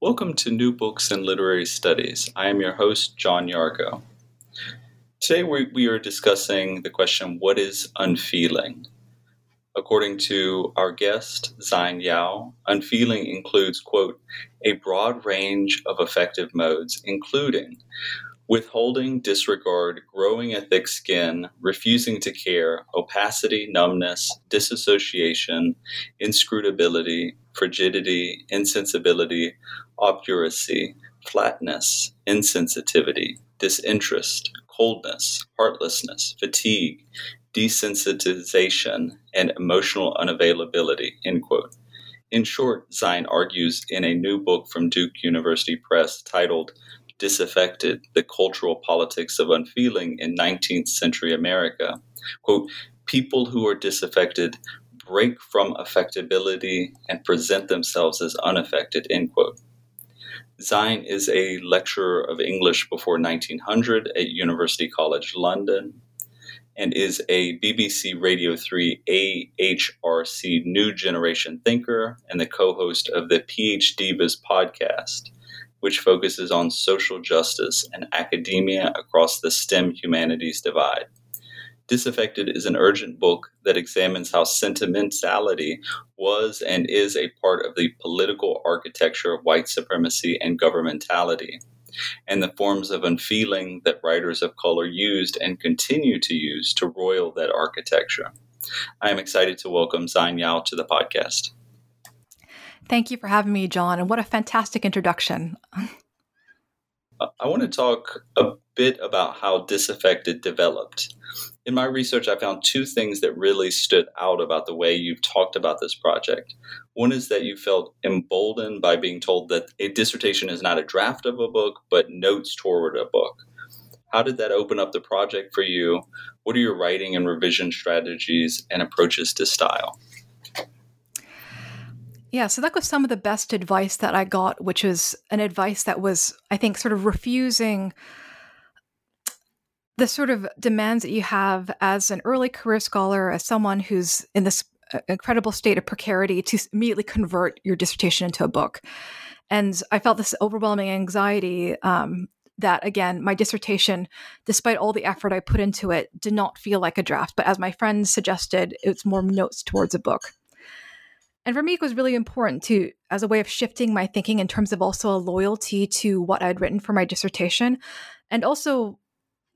Welcome to New Books and Literary Studies. I am your host, John Yargo. Today we, we are discussing the question what is unfeeling? According to our guest, Xine Yao, unfeeling includes, quote, a broad range of affective modes, including withholding, disregard, growing a thick skin, refusing to care, opacity, numbness, disassociation, inscrutability, frigidity, insensibility, obduracy, flatness, insensitivity, disinterest, coldness, heartlessness, fatigue, desensitization, and emotional unavailability. End quote. In short, Xine argues in a new book from Duke University Press titled Disaffected The Cultural Politics of Unfeeling in 19th Century America. Quote, people who are disaffected break from affectability and present themselves as unaffected, end quote. Xine is a lecturer of English before 1900 at University College London and is a BBC Radio 3 AHRC New Generation thinker and the co host of the PhD PhDivas podcast, which focuses on social justice and academia across the STEM humanities divide. Disaffected is an urgent book that examines how sentimentality was and is a part of the political architecture of white supremacy and governmentality, and the forms of unfeeling that writers of color used and continue to use to roil that architecture. I am excited to welcome Xine Yao to the podcast. Thank you for having me, John, and what a fantastic introduction. I want to talk a bit about how Disaffected developed. In my research, I found two things that really stood out about the way you've talked about this project. One is that you felt emboldened by being told that a dissertation is not a draft of a book, but notes toward a book. How did that open up the project for you? What are your writing and revision strategies and approaches to style? Yeah, so that was some of the best advice that I got, which was an advice that was, I think, sort of refusing the sort of demands that you have as an early career scholar, as someone who's in this uh, incredible state of precarity, to immediately convert your dissertation into a book. And I felt this overwhelming anxiety um, that, again, my dissertation, despite all the effort I put into it, did not feel like a draft. But as my friends suggested, it's more notes towards a book. And for me, it was really important to, as a way of shifting my thinking in terms of also a loyalty to what I'd written for my dissertation, and also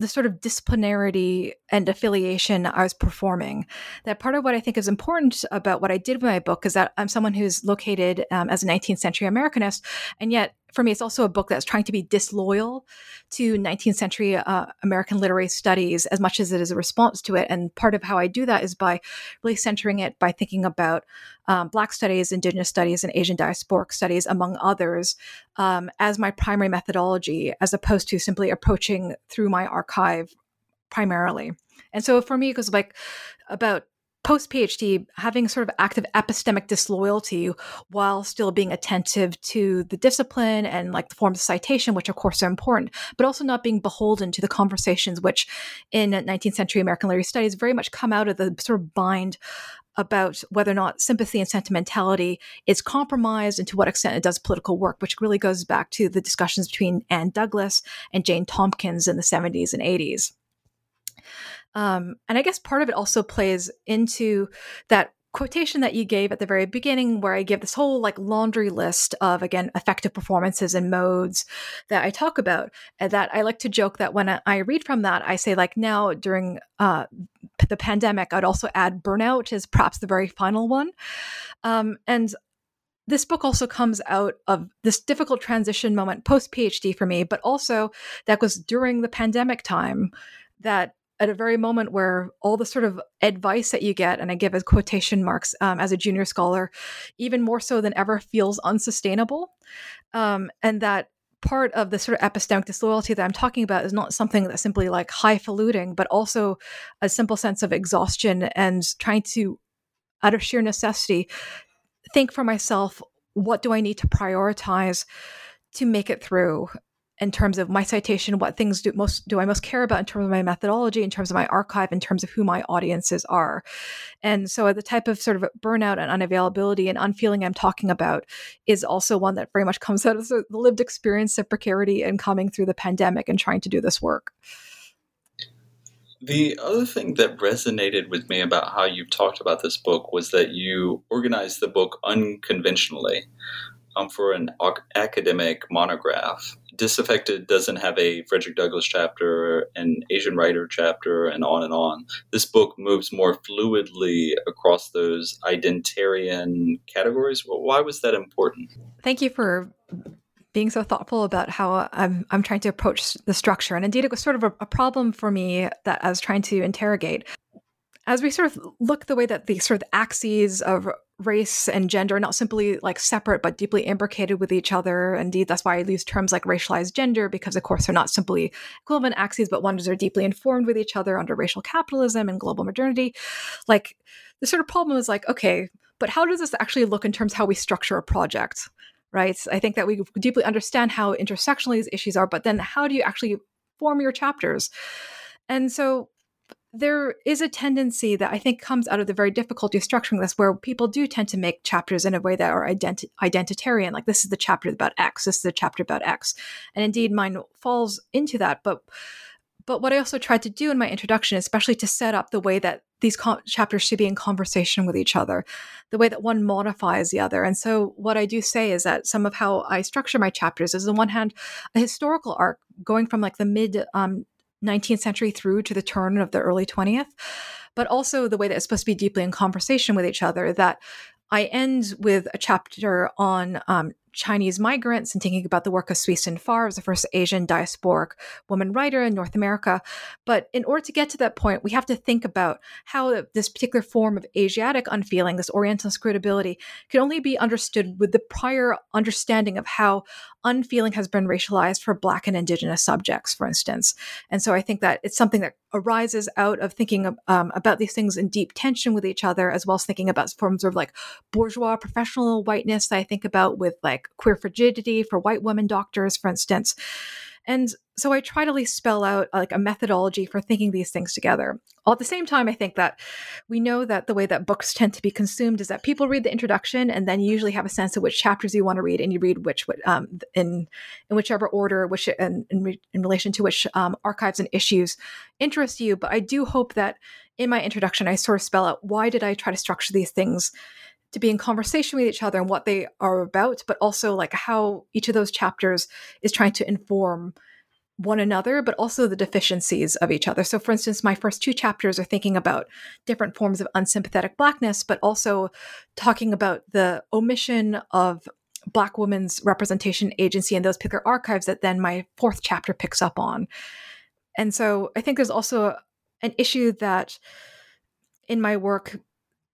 the sort of disciplinarity and affiliation I was performing. That part of what I think is important about what I did with my book is that I'm someone who's located um, as a 19th century Americanist, and yet for me, it's also a book that's trying to be disloyal to 19th century uh, American literary studies as much as it is a response to it. And part of how I do that is by really centering it by thinking about um, Black studies, Indigenous studies, and Asian diasporic studies, among others, um, as my primary methodology, as opposed to simply approaching through my archive primarily. And so for me, it was like about post PhD, having sort of active epistemic disloyalty while still being attentive to the discipline and like the forms of citation, which of course are important, but also not being beholden to the conversations which in 19th century American literary studies very much come out of the sort of bind about whether or not sympathy and sentimentality is compromised and to what extent it does political work, which really goes back to the discussions between Ann Douglas and Jane Tompkins in the 70s and 80s. Um, and I guess part of it also plays into that quotation that you gave at the very beginning where i give this whole like laundry list of again affective performances and modes that i talk about and that i like to joke that when i read from that i say like now during uh, the pandemic i'd also add burnout as perhaps the very final one. Um, and this book also comes out of this difficult transition moment post phd for me but also that was during the pandemic time that at a very moment where all the sort of advice that you get, and I give as quotation marks um, as a junior scholar, even more so than ever, feels unsustainable. Um, and that part of the sort of epistemic disloyalty that I'm talking about is not something that's simply like highfalutin, but also a simple sense of exhaustion and trying to, out of sheer necessity, think for myself what do I need to prioritize to make it through in terms of my citation, what things do most do I most care about in terms of my methodology, in terms of my archive, in terms of who my audiences are. And so the type of sort of burnout and unavailability and unfeeling I'm talking about is also one that very much comes out of the lived experience of precarity and coming through the pandemic and trying to do this work. The other thing that resonated with me about how you talked about this book was that you organized the book unconventionally um, for an academic monograph disaffected doesn't have a Frederick Douglass chapter, an Asian writer chapter, and on and on. This book moves more fluidly across those identarian categories. Why was that important? Thank you for being so thoughtful about how I'm, I'm trying to approach the structure. And indeed, it was sort of a, a problem for me that I was trying to interrogate as we sort of look the way that the sort of axes of race and gender are not simply like separate but deeply imbricated with each other. Indeed, that's why I use terms like racialized gender because, of course, they're not simply equivalent axes, but ones are deeply informed with each other under racial capitalism and global modernity. Like the sort of problem is like, okay, but how does this actually look in terms of how we structure a project? Right. I think that we deeply understand how intersectional these issues are, but then how do you actually form your chapters? And so there is a tendency that I think comes out of the very difficulty of structuring this, where people do tend to make chapters in a way that are identi- identitarian. Like this is the chapter about X, this is the chapter about X, and indeed mine falls into that. But but what I also tried to do in my introduction, especially to set up the way that these chapters should be in conversation with each other, the way that one modifies the other. And so, what I do say is that some of how I structure my chapters is, on the one hand, a historical arc going from like the mid um, 19th century through to the turn of the early 20th, but also the way that it's supposed to be deeply in conversation with each other. That I end with a chapter on um, Chinese migrants and thinking about the work of Sui Sin Far as the first Asian diasporic woman writer in North America. But in order to get to that point, we have to think about how this particular form of Asiatic unfeeling, this Oriental inscrutability, can only be understood with the prior understanding of how unfeeling has been racialized for Black and Indigenous subjects, for instance. And so I think that it's something that arises out of thinking um, about these things in deep tension with each other, as well as thinking about forms of like bourgeois professional whiteness that I think about with like queer frigidity for white women doctors, for instance. And so I try to at least spell out like a methodology for thinking these things together. All at the same time, I think that we know that the way that books tend to be consumed is that people read the introduction and then you usually have a sense of which chapters you want to read, and you read which um, in in whichever order, which in in, in relation to which um, archives and issues interest you. But I do hope that in my introduction, I sort of spell out why did I try to structure these things to be in conversation with each other and what they are about, but also like how each of those chapters is trying to inform one another, but also the deficiencies of each other. So, for instance, my first two chapters are thinking about different forms of unsympathetic blackness, but also talking about the omission of Black women's representation agency in those particular archives that then my fourth chapter picks up on. And so I think there's also an issue that in my work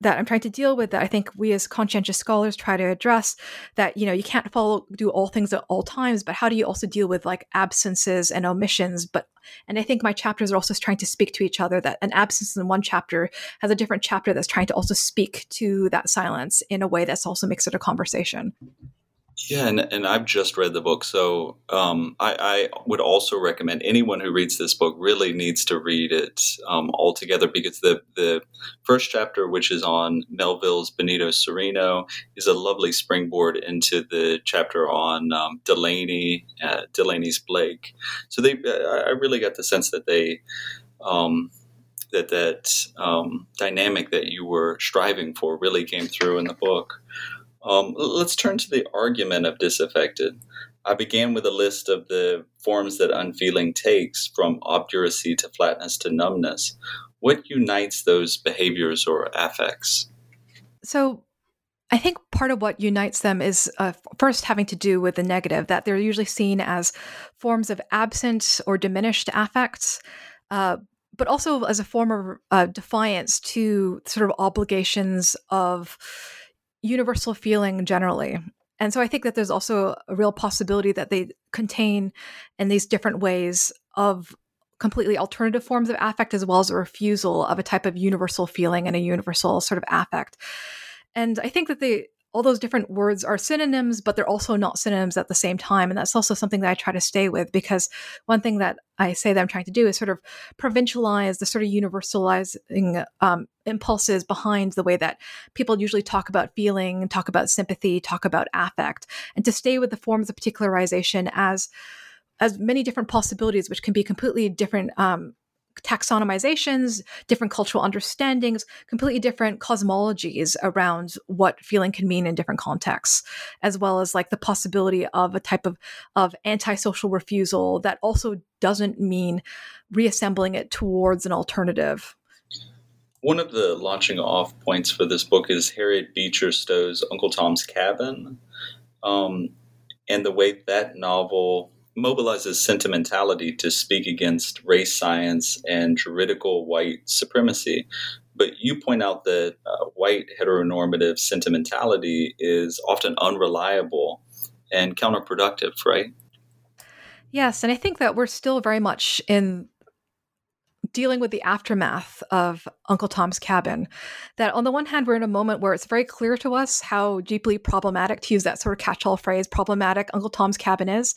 that I'm trying to deal with that I think we as conscientious scholars try to address that you know you can't follow do all things at all times but how do you also deal with like absences and omissions but and I think my chapters are also trying to speak to each other that an absence in one chapter has a different chapter that's trying to also speak to that silence in a way that's also makes it a conversation. Yeah, and, and I've just read the book, so um, I, I, would also recommend anyone who reads this book really needs to read it um, altogether because the the first chapter, which is on Melville's Benito Cereno, is a lovely springboard into the chapter on um, Delany uh, Delany's Blake. So they, I really got the sense that they um, that that um, dynamic that you were striving for really came through in the book. Um, let's turn to the argument of disaffected. I began with a list of the forms that unfeeling takes, from obduracy to flatness to numbness. What unites those behaviors or affects? So, I think part of what unites them is uh, first having to do with the negative, that they're usually seen as forms of absent or diminished affects. Uh, but also as a form of uh, defiance to sort of obligations of universal feeling generally. And so I think that there's also a real possibility that they contain in these different ways of completely alternative forms of affect as well as a refusal of a type of universal feeling and a universal sort of affect. And I think that they all those different words are synonyms, but they're also not synonyms at the same time. And that's also something that I try to stay with because one thing that I say that I'm trying to do is sort of provincialize the sort of universalizing um, impulses behind the way that people usually talk about feeling, talk about sympathy, talk about affect, and to stay with the forms of particularization as as many different possibilities, which can be completely different um, taxonomizations, different cultural understandings, completely different cosmologies around what feeling can mean in different contexts, as well as like the possibility of a type of of antisocial refusal that also doesn't mean reassembling it towards an alternative. One of the launching off points for this book is Harriet Beecher Stowe's Uncle Tom's Cabin, um, and the way that novel mobilizes sentimentality to speak against race science and juridical white supremacy. But you point out that uh, white heteronormative sentimentality is often unreliable and counterproductive, right? Yes, and I think that we're still very much in dealing with the aftermath of Uncle Tom's Cabin. That on the one hand, we're in a moment where it's very clear to us how deeply problematic, to use that sort of catch all phrase, problematic Uncle Tom's Cabin is.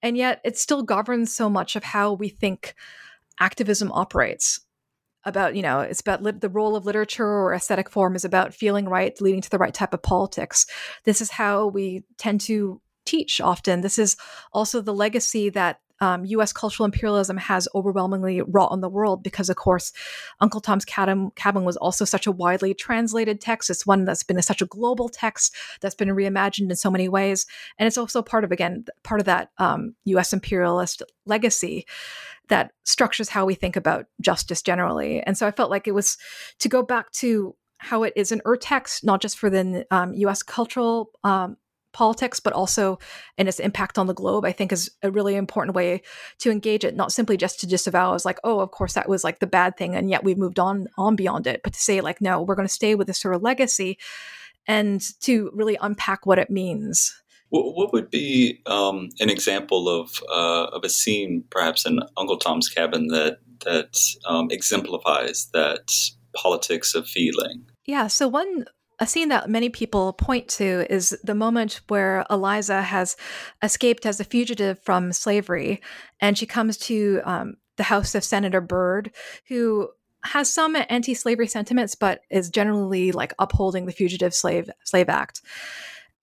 And yet it still governs so much of how we think activism operates. About, you know, it's about li- the role of literature or aesthetic form is about feeling right, leading to the right type of politics. This is how we tend to teach often. This is also the legacy that um, U.S. cultural imperialism has overwhelmingly wrought on the world because, of course, Uncle Tom's Cabin, was also such a widely translated text. It's one that's been a, such a global text that's been reimagined in so many ways, and it's also part of again part of that um, U.S. imperialist legacy that structures how we think about justice generally. And so I felt like it was to go back to how it is an urtext, not just for the um, U.S. cultural um, politics, but also in its impact on the globe, I think is a really important way to engage it, not simply just to disavow as like, oh, of course that was like the bad thing, and yet we've moved on on beyond it, but to say like, no, we're going to stay with this sort of legacy, and to really unpack what it means. What would be um, an example of uh, of a scene, perhaps in Uncle Tom's Cabin, that that um, exemplifies that politics of feeling? Yeah. So one a scene that many people point to is the moment where Eliza has escaped as a fugitive from slavery, and she comes to um, the house of Senator Bird, who has some anti-slavery sentiments, but is generally like upholding the Fugitive Slave Slave Act.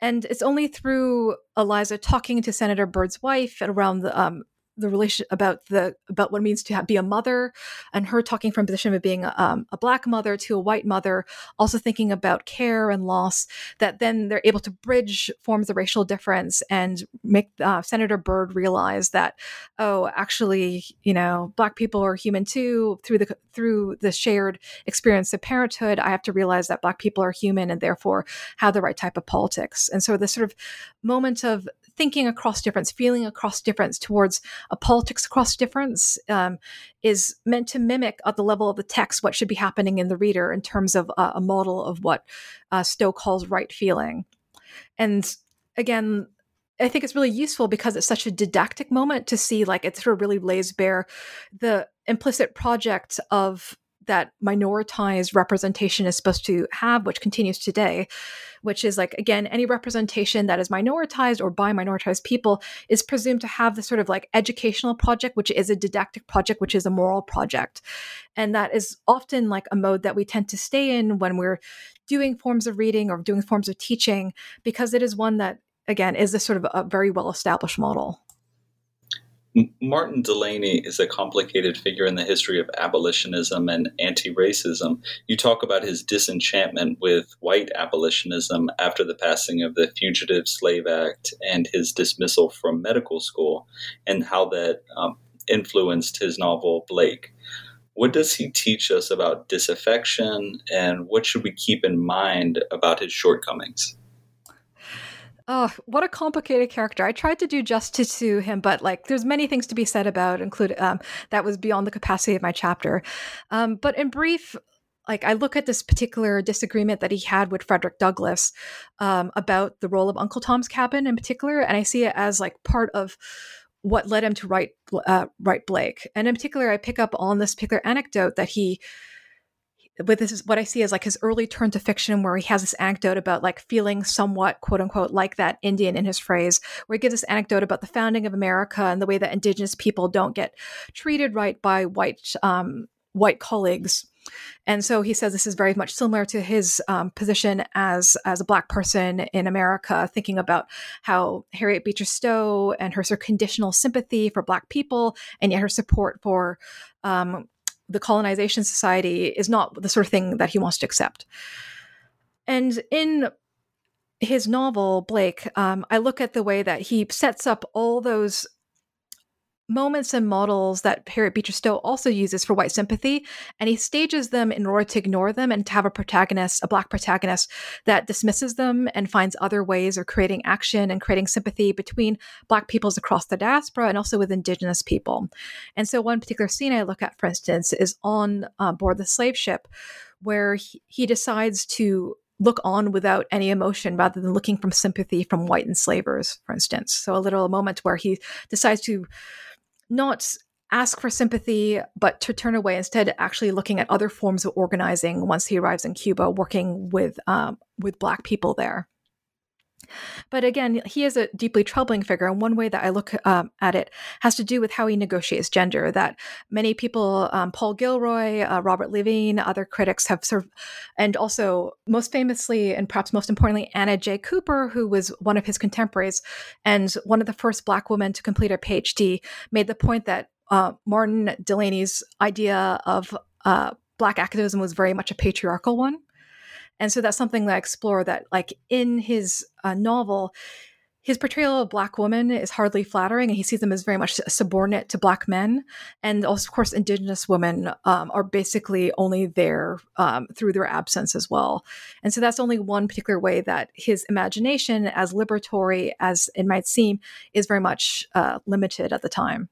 And it's only through Eliza talking to Senator Bird's wife around the um, the relation about the about what it means to have, be a mother and her talking from a position of being um, a black mother to a white mother also thinking about care and loss that then they're able to bridge forms of racial difference and make uh, senator bird realize that oh actually you know black people are human too through the through the shared experience of parenthood i have to realize that black people are human and therefore have the right type of politics. And so this sort of moment of thinking across difference, feeling across difference towards a politics across difference um, is meant to mimic at the level of the text what should be happening in the reader in terms of a model of what uh, Stowe calls right feeling. And again, I think it's really useful because it's such a didactic moment to see, like, it sort of really lays bare the implicit project of that minoritized representation is supposed to have, which continues today, which is like, again, any representation that is minoritized or by minoritized people is presumed to have this sort of like educational project, which is a didactic project, which is a moral project. And that is often like a mode that we tend to stay in when we're doing forms of reading or doing forms of teaching, because it is one that, again, is this sort of a very well established model. Martin Delany is a complicated figure in the history of abolitionism and anti racism. You talk about his disenchantment with white abolitionism after the passing of the Fugitive Slave Act and his dismissal from medical school, and how that um, influenced his novel Blake. What does he teach us about disaffection, and what should we keep in mind about his shortcomings? Oh, what a complicated character! I tried to do justice to him, but like, there's many things to be said about. Include um, that was beyond the capacity of my chapter. Um, but in brief, like I look at this particular disagreement that he had with Frederick Douglass um, about the role of Uncle Tom's Cabin in particular, and I see it as like part of what led him to write uh, write Blake. And in particular, I pick up on this particular anecdote that he but this is what I see as like his early turn to fiction, where he has this anecdote about like feeling somewhat quote unquote like that Indian in his phrase, where he gives this anecdote about the founding of America and the way that indigenous people don't get treated right by white um, white colleagues. And so he says this is very much similar to his um, position as as a black person in America, thinking about how Harriet Beecher Stowe and her sort of conditional sympathy for black people, and yet her support for um, the colonization society is not the sort of thing that he wants to accept. And in his novel Blake, um, I look at the way that he sets up all those moments and models that Harriet Beecher Stowe also uses for white sympathy, and he stages them in order to ignore them and to have a protagonist, a black protagonist, that dismisses them and finds other ways of creating action and creating sympathy between black peoples across the diaspora and also with indigenous people. And so, one particular scene I look at, for instance, is on uh, board the slave ship, where he, he decides to look on without any emotion rather than looking from sympathy from white enslavers, for instance. So, a little moment where he decides to not ask for sympathy, but to turn away instead, actually looking at other forms of organizing once he arrives in Cuba, working with um, with Black people there. But again, he is a deeply troubling figure. And one way that I look um, at it has to do with how he negotiates gender. That many people, um, Paul Gilroy, uh, Robert Levine, other critics have sort of, and also most famously and perhaps most importantly, Anna J. Cooper, who was one of his contemporaries and one of the first Black women to complete a PhD, made the point that uh, Martin Delany's idea of uh, Black activism was very much a patriarchal one and so that's something that I explore that, like in his uh, novel, his portrayal of black women is hardly flattering, and he sees them as very much subordinate to black men. And also, of course, indigenous women um, are basically only there um, through their absence as well. And so that's only one particular way that his imagination, as liberatory as it might seem, is very much uh, limited at the time.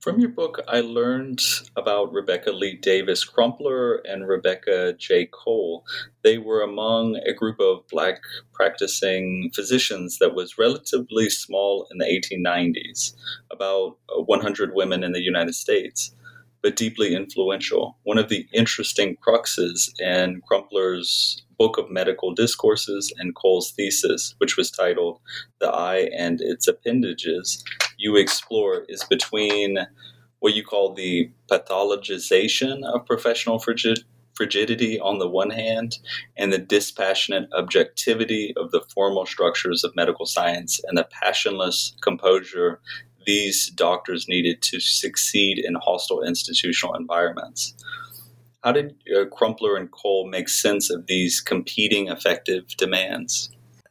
From your book, I learned about Rebecca Lee Davis Crumpler and Rebecca J. Cole. They were among a group of Black practicing physicians that was relatively small in the 1890s, about uh, 100 women in the United States, but deeply influential. One of the interesting cruxes in Crumpler's book of medical discourses and Cole's thesis, which was titled The Eye and Its Appendages, you explore is between what you call the pathologization of professional frigid, frigidity on the one hand and the dispassionate objectivity of the formal structures of medical science and the passionless composure these doctors needed to succeed in hostile institutional environments. How did uh, Crumpler and Cole make sense of these competing affective demands?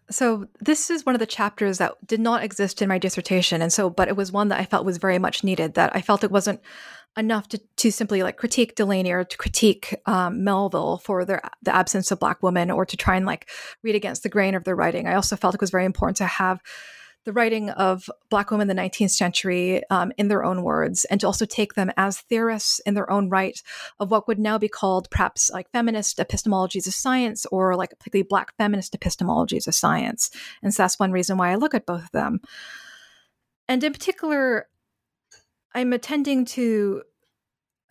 So this is one of the chapters that did not exist in my dissertation, and so but it was one that I felt was very much needed. That I felt it wasn't enough to, to simply like critique Delany or to critique um, Melville for their the absence of black women or to try and like read against the grain of their writing. I also felt it was very important to have the writing of Black women in the 19th century um, in their own words, and to also take them as theorists in their own right of what would now be called perhaps like feminist epistemologies of science or like particularly Black feminist epistemologies of science. And so that's one reason why I look at both of them. And in particular, I'm attending to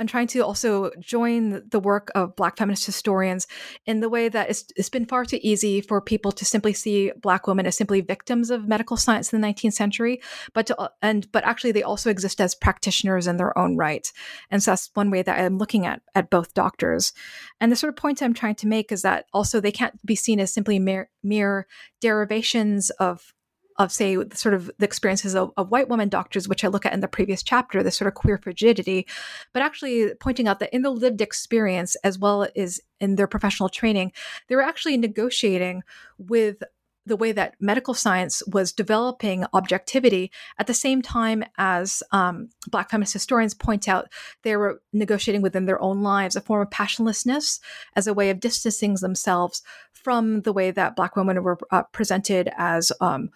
and trying to also join the work of Black feminist historians in the way that it's, it's been far too easy for people to simply see Black women as simply victims of medical science in the 19th century, but to, and but actually they also exist as practitioners in their own right. And so that's one way that I'm looking at at both doctors. And the sort of point I'm trying to make is that also they can't be seen as simply mere, mere derivations of of say sort of the experiences of, of, white women doctors which i look at in the previous chapter this sort of queer frigidity but actually pointing out that in the lived experience as well as in their professional training they were actually negotiating with the way that medical science was developing objectivity. At the same time as um, Black feminist historians point out they were negotiating within their own lives a form of passionlessness as a way of distancing themselves from the way that Black women were uh, presented as um,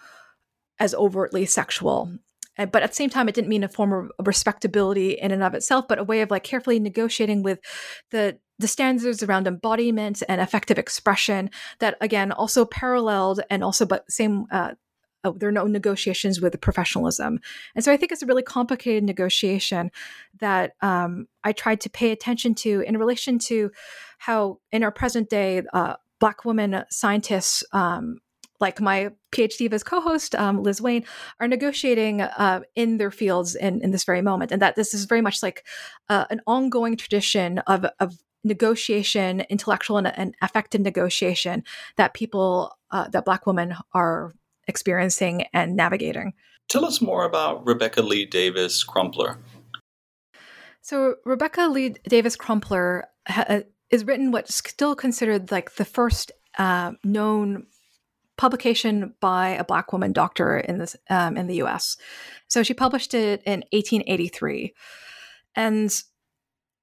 as overtly sexual. But at the same time it didn't mean a form of respectability in and of itself but a way of like carefully negotiating with the the standards around embodiment and affective expression that again also paralleled and also but same uh, uh, there are no negotiations with professionalism. And so i think it's a really complicated negotiation that um, i tried to pay attention to in relation to how in our present day uh, black women scientists um, like my PhDivas co-host um, Liz Wayne are negotiating uh, in their fields in, in this very moment, and that this is very much like uh, an ongoing tradition of, of negotiation, intellectual and, and affective negotiation that people, uh, that Black women are experiencing and navigating. Tell us more about Rebecca Lee Davis Crumpler. So Rebecca Lee Davis Crumpler ha- uh, is written what's still considered like the first uh, known publication by a black woman doctor in this um, in the U.S. So she published it in 1883, and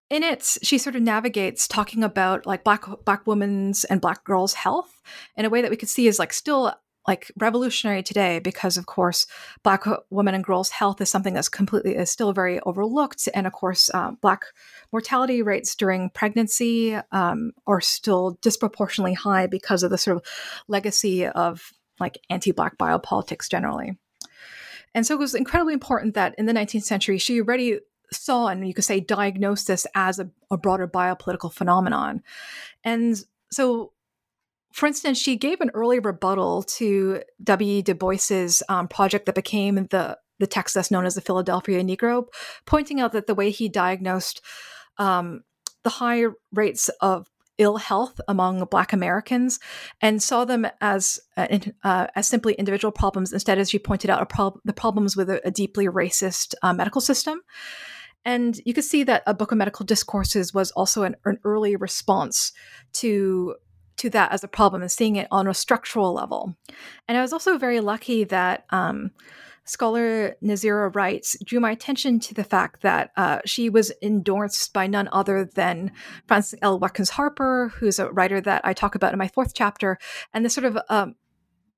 in it she sort of navigates talking about like black black women's and black girls' health in a way that we could see is like still like revolutionary today because of course black women and girls health is something that's completely is still very overlooked. And of course uh, black mortality rates during pregnancy um, are still disproportionately high because of the sort of legacy of like anti-black biopolitics generally. And so it was incredibly important that in the 19th century she already saw and you could say diagnosed this as a, a broader biopolitical phenomenon. And so for instance, she gave an early rebuttal to W. Du Bois's um, project that became the the text that's known as the Philadelphia Negro, pointing out that the way he diagnosed um, the high rates of ill health among Black Americans and saw them as uh, uh, as simply individual problems. Instead, as she pointed out, prob- the problems with a, a deeply racist uh, medical system. And you could see that a book of medical discourses was also an, an early response to to that as a problem and seeing it on a structural level. And I was also very lucky that um, scholar Nazera Wright drew my attention to the fact that uh, she was endorsed by none other than Frances L. Watkins Harper, who's a writer that I talk about in my fourth chapter, and this sort of um,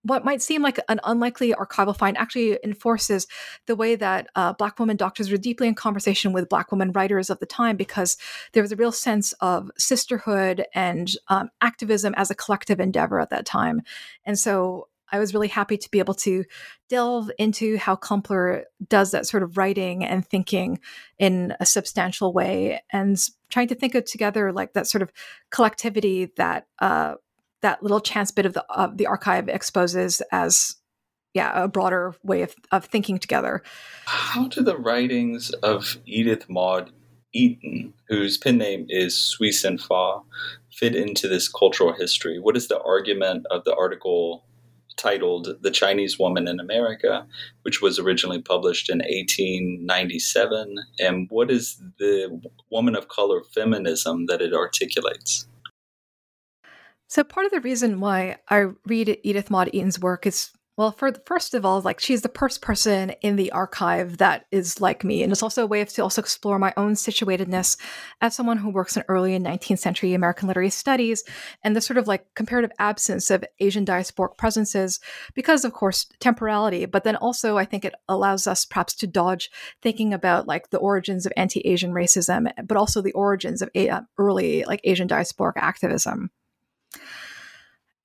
what might seem like an unlikely archival find actually enforces the way that uh, Black women doctors were deeply in conversation with Black women writers of the time because there was a real sense of sisterhood and um, activism as a collective endeavor at that time. And so I was really happy to be able to delve into how Crumpler does that sort of writing and thinking in a substantial way and trying to think of together like that sort of collectivity that uh, that little chance bit of the of the archive exposes as yeah a broader way of, of thinking together. How do the writings of edith maud eaton whose pen name is sui sin far fit into this cultural history? What is the argument of the article titled the chinese woman in america which was originally published in 1897 and what is the woman of color feminism that it articulates so part of the reason why I read Edith Maud Eaton's work is well, for the, first of all, like she's the first person in the archive that is like me, and it's also a way to also explore my own situatedness as someone who works in early and 19th century American literary studies and the sort of like comparative absence of Asian diasporic presences, because of course temporality, but then also I think it allows us perhaps to dodge thinking about like the origins of anti-Asian racism, but also the origins of a- uh, early like Asian diasporic activism.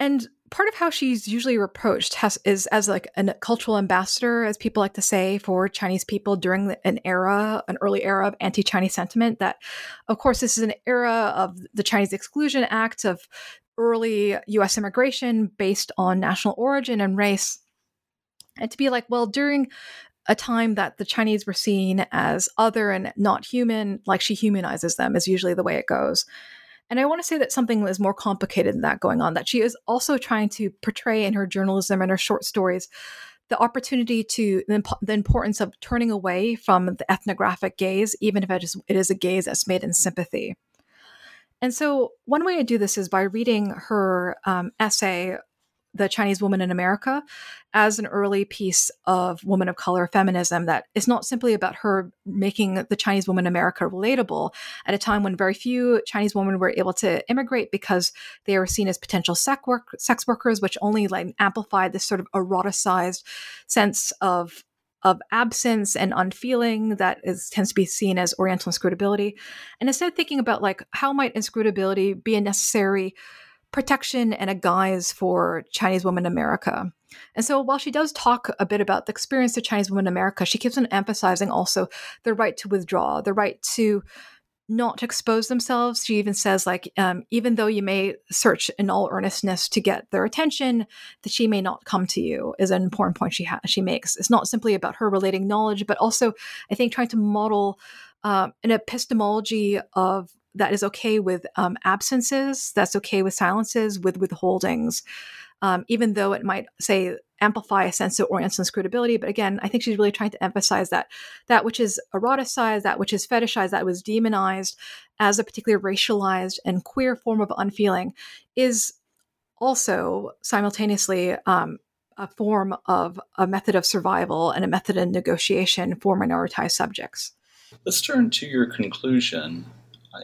And part of how she's usually reproached has, is as like a cultural ambassador, as people like to say, for Chinese people during an era, an early era of anti-Chinese sentiment. That, of course, this is an era of the Chinese Exclusion Act of early U.S. immigration based on national origin and race, and to be like, well, during a time that the Chinese were seen as other and not human, like she humanizes them, is usually the way it goes. And I want to say that something is more complicated than that going on, that she is also trying to portray in her journalism and her short stories the opportunity to the importance of turning away from the ethnographic gaze, even if it is, it is a gaze that's made in sympathy. And so, one way I do this is by reading her um, essay the Chinese woman in America as an early piece of woman of color feminism that is not simply about her making the Chinese woman in America relatable at a time when very few Chinese women were able to immigrate because they were seen as potential sex, work, sex workers, which only like amplified this sort of eroticized sense of of absence and unfeeling that is tends to be seen as oriental inscrutability. And instead thinking about like how might inscrutability be a necessary protection and a guise for Chinese women in America. And so while she does talk a bit about the experience of Chinese women in America, she keeps on emphasizing also the right to withdraw, the right to not expose themselves. She even says, like, um, even though you may search in all earnestness to get their attention, that she may not come to you is an important point she ha- she makes. It's not simply about her relating knowledge, but also, I think, trying to model uh, an epistemology of that is okay with um, absences, that's okay with silences, with withholdings, um, even though it might say amplify a sense of oriental inscrutability. But again, I think she's really trying to emphasize that that which is eroticized, that which is fetishized, that was demonized as a particularly racialized and queer form of unfeeling is also simultaneously um, a form of a method of survival and a method of negotiation for minoritized subjects. Let's turn to your conclusion.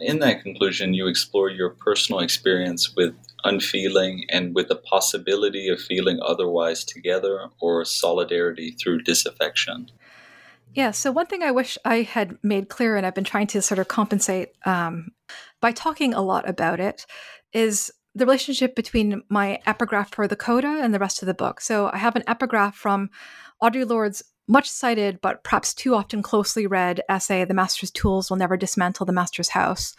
In that conclusion, you explore your personal experience with unfeeling and with the possibility of feeling otherwise together or solidarity through disaffection. Yeah, so one thing I wish I had made clear, and I've been trying to sort of compensate um, by talking a lot about it, is the relationship between my epigraph for the coda and the rest of the book. So I have an epigraph from Audre Lorde's much cited but perhaps too often closely read essay, The Master's Tools Will Never Dismantle the Master's House.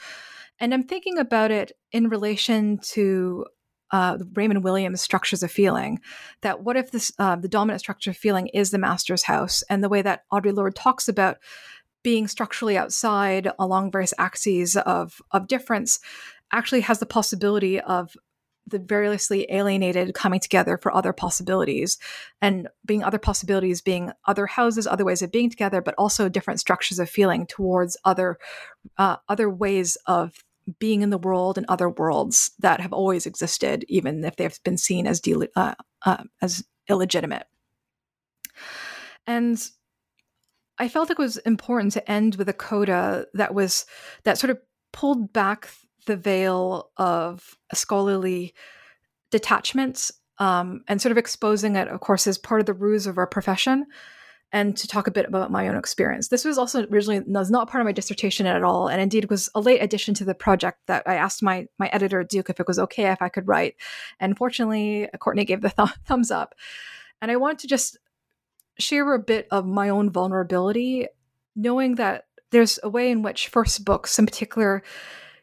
And I'm thinking about it in relation to uh, Raymond Williams' structures of feeling. That what if this uh, the dominant structure of feeling is the master's house, and the way that Audre Lorde talks about being structurally outside along various axes of of difference actually has the possibility of the variously alienated coming together for other possibilities and being other possibilities being other houses other ways of being together but also different structures of feeling towards other uh, other ways of being in the world and other worlds that have always existed even if they've been seen as de- uh, uh, as illegitimate. And i felt it was important to end with a coda that was that sort of pulled back the veil of scholarly detachment um, and sort of exposing it, of course, as part of the ruse of our profession and to talk a bit about my own experience. This was also originally was not part of my dissertation at all, and indeed was a late addition to the project that I asked my my editor Duke if it was okay if I could write, and fortunately Courtney gave the th- thumbs up, and I wanted to just share a bit of my own vulnerability, knowing that there's a way in which first books, in particular,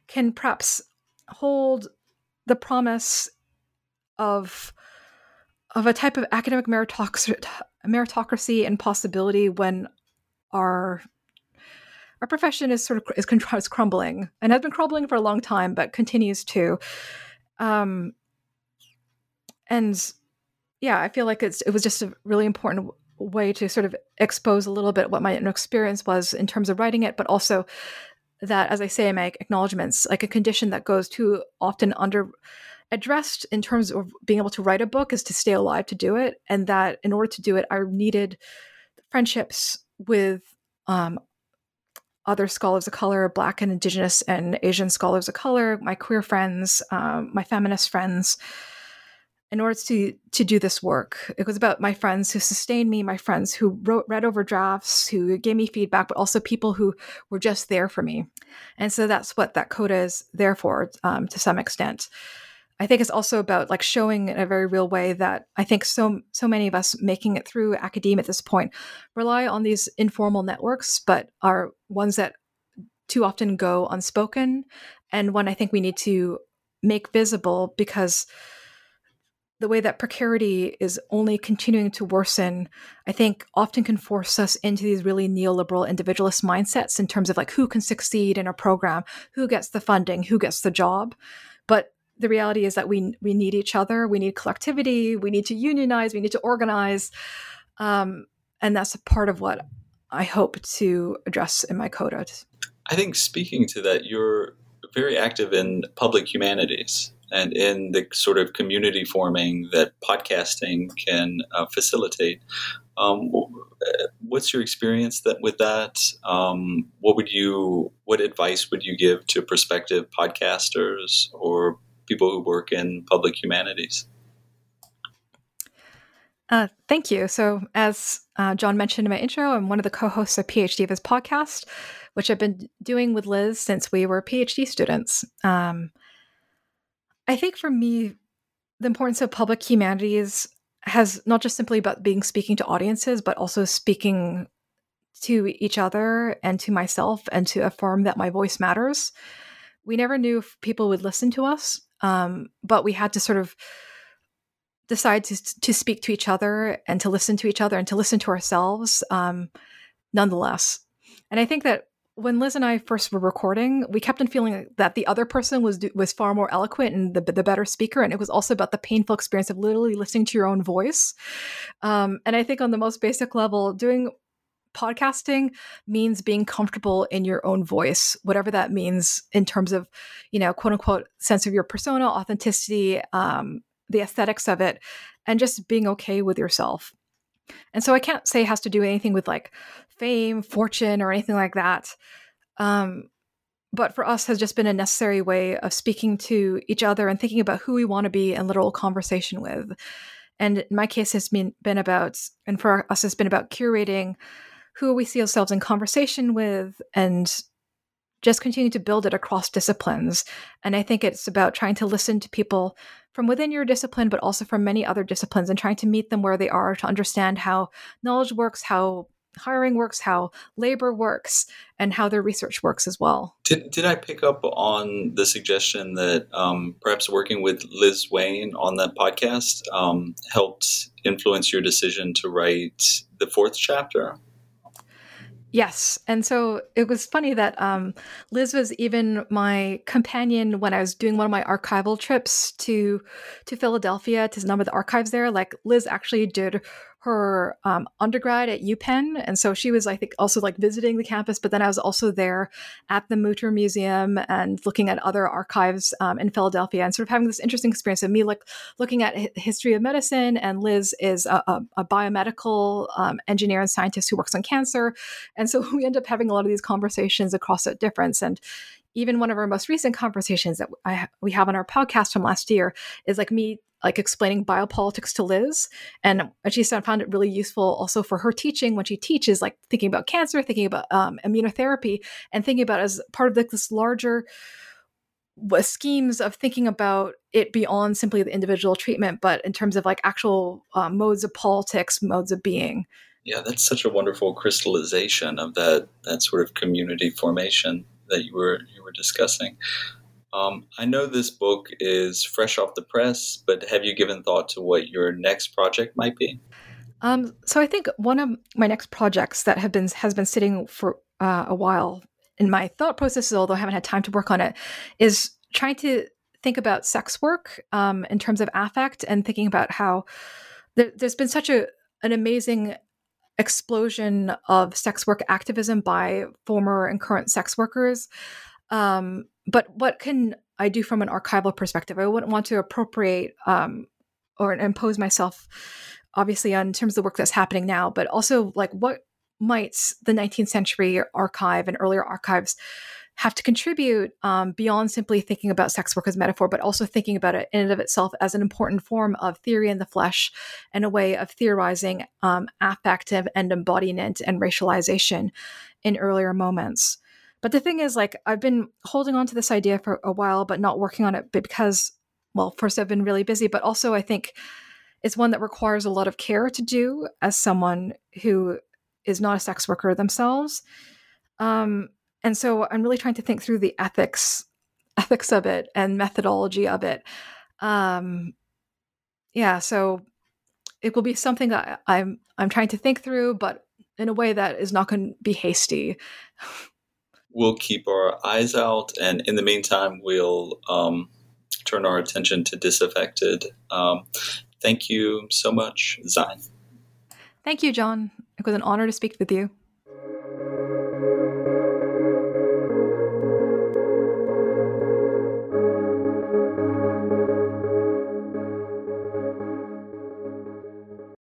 can perhaps hold the promise of of a type of academic meritocracy, meritocracy and possibility when our our profession is sort of is, is crumbling and has been crumbling for a long time, but continues to. Um, and yeah, I feel like it's it was just a really important way to sort of expose a little bit what my experience was in terms of writing it, but also that, as I say in my acknowledgments, like a condition that goes too often under addressed in terms of being able to write a book is to stay alive to do it, and that in order to do it, I needed friendships with um, other scholars of color, Black and Indigenous and Asian scholars of color, my queer friends, um, my feminist friends, in order to to do this work. It was about my friends who sustained me, my friends who wrote read over drafts, who gave me feedback, but also people who were just there for me. And so that's what that coda is there for, um, to some extent. I think it's also about like showing in a very real way that I think so so many of us making it through academia at this point rely on these informal networks, but are ones that too often go unspoken, and one I think we need to make visible because the way that precarity is only continuing to worsen, I think often can force us into these really neoliberal individualist mindsets in terms of like who can succeed in a program, who gets the funding, who gets the job. But the reality is that we we need each other, we need collectivity, we need to unionize, we need to organize, um, and that's a part of what I hope to address in my coda. I think speaking to that, you're very active in public humanities and in the sort of community forming that podcasting can uh, facilitate. Um, what's your experience that with that? Um, what would you, what advice would you give to prospective podcasters or people who work in public humanities? Uh, thank you. So, as uh, John mentioned in my intro, I'm one of the co hosts of PhDivas podcast, which I've been doing with Liz since we were PhD students. Um, I think for me, the importance of public humanities has not just simply about being speaking to audiences, but also speaking to each other and to myself and to affirm that my voice matters. We never knew if people would listen to us, um, but we had to sort of decide to to speak to each other and to listen to each other and to listen to ourselves um, nonetheless. And I think that when Liz and I first were recording, we kept on feeling that the other person was was far more eloquent and the the better speaker, and it was also about the painful experience of literally listening to your own voice. Um, and I think on the most basic level, doing podcasting means being comfortable in your own voice, whatever that means in terms of, you know, quote unquote sense of your persona, authenticity, um, the aesthetics of it, and just being okay with yourself. And so I can't say it has to do anything with like fame, fortune, or anything like that. Um, but for us has just been a necessary way of speaking to each other and thinking about who we want to be in literal conversation with. And in my case, has been, been about, and for us, has been about curating who we see ourselves in conversation with and just continue to build it across disciplines. And I think it's about trying to listen to people from within your discipline, but also from many other disciplines and trying to meet them where they are to understand how knowledge works, how hiring works, how labor works, and how their research works as well. Did, did I pick up on the suggestion that um, perhaps working with Liz Wayne on that podcast um, helped influence your decision to write the fourth chapter? Yes. And so it was funny that um, Liz was even my companion when I was doing one of my archival trips to to Philadelphia to some of the archives there. Like Liz actually did her um, undergrad at UPenn, and so she was, I think, also like visiting the campus. But then I was also there at the Mutter Museum and looking at other archives um, in Philadelphia, and sort of having this interesting experience of me like looking at history of medicine. And Liz is a, a, a biomedical um, engineer and scientist who works on cancer, and so we end up having a lot of these conversations across that difference. And even one of our most recent conversations that I, we have on our podcast from last year is like me like explaining biopolitics to Liz. And she found it really useful also for her teaching when she teaches, like thinking about cancer, thinking about um, immunotherapy, and thinking about as part of like this larger schemes of thinking about it beyond simply the individual treatment, but in terms of like actual uh, modes of politics, modes of being. Yeah, that's such a wonderful crystallization of that that sort of community formation that you were you were discussing. Um, I know this book is fresh off the press, but have you given thought to what your next project might be? Um, so I think one of my next projects that have been has been sitting for uh, a while in my thought processes, although I haven't had time to work on it, is trying to think about sex work um, in terms of affect and thinking about how there, has been such a an amazing explosion of sex work activism by former and current sex workers. Um, but what can I do from an archival perspective? I wouldn't want to appropriate um, or impose myself, obviously, on terms of the work that's happening now, but also like what might the 19th century archive and earlier archives have to contribute um, beyond simply thinking about sex work as metaphor, but also thinking about it in and of itself as an important form of theory in the flesh and a way of theorizing um, affective and embodiment and racialization in earlier moments. But the thing is, like, I've been holding on to this idea for a while, but not working on it because, well, first, I've been really busy, but also I think it's one that requires a lot of care to do as someone who is not a sex worker themselves. Um, and so I'm really trying to think through the ethics ethics of it and methodology of it. Um, yeah, so it will be something that I'm I'm trying to think through, but in a way that is not going to be hasty. we'll keep our eyes out, and in the meantime, we'll um, turn our attention to disaffected. Um, thank you so much, Xine. Thank you, John. It was an honor to speak with you.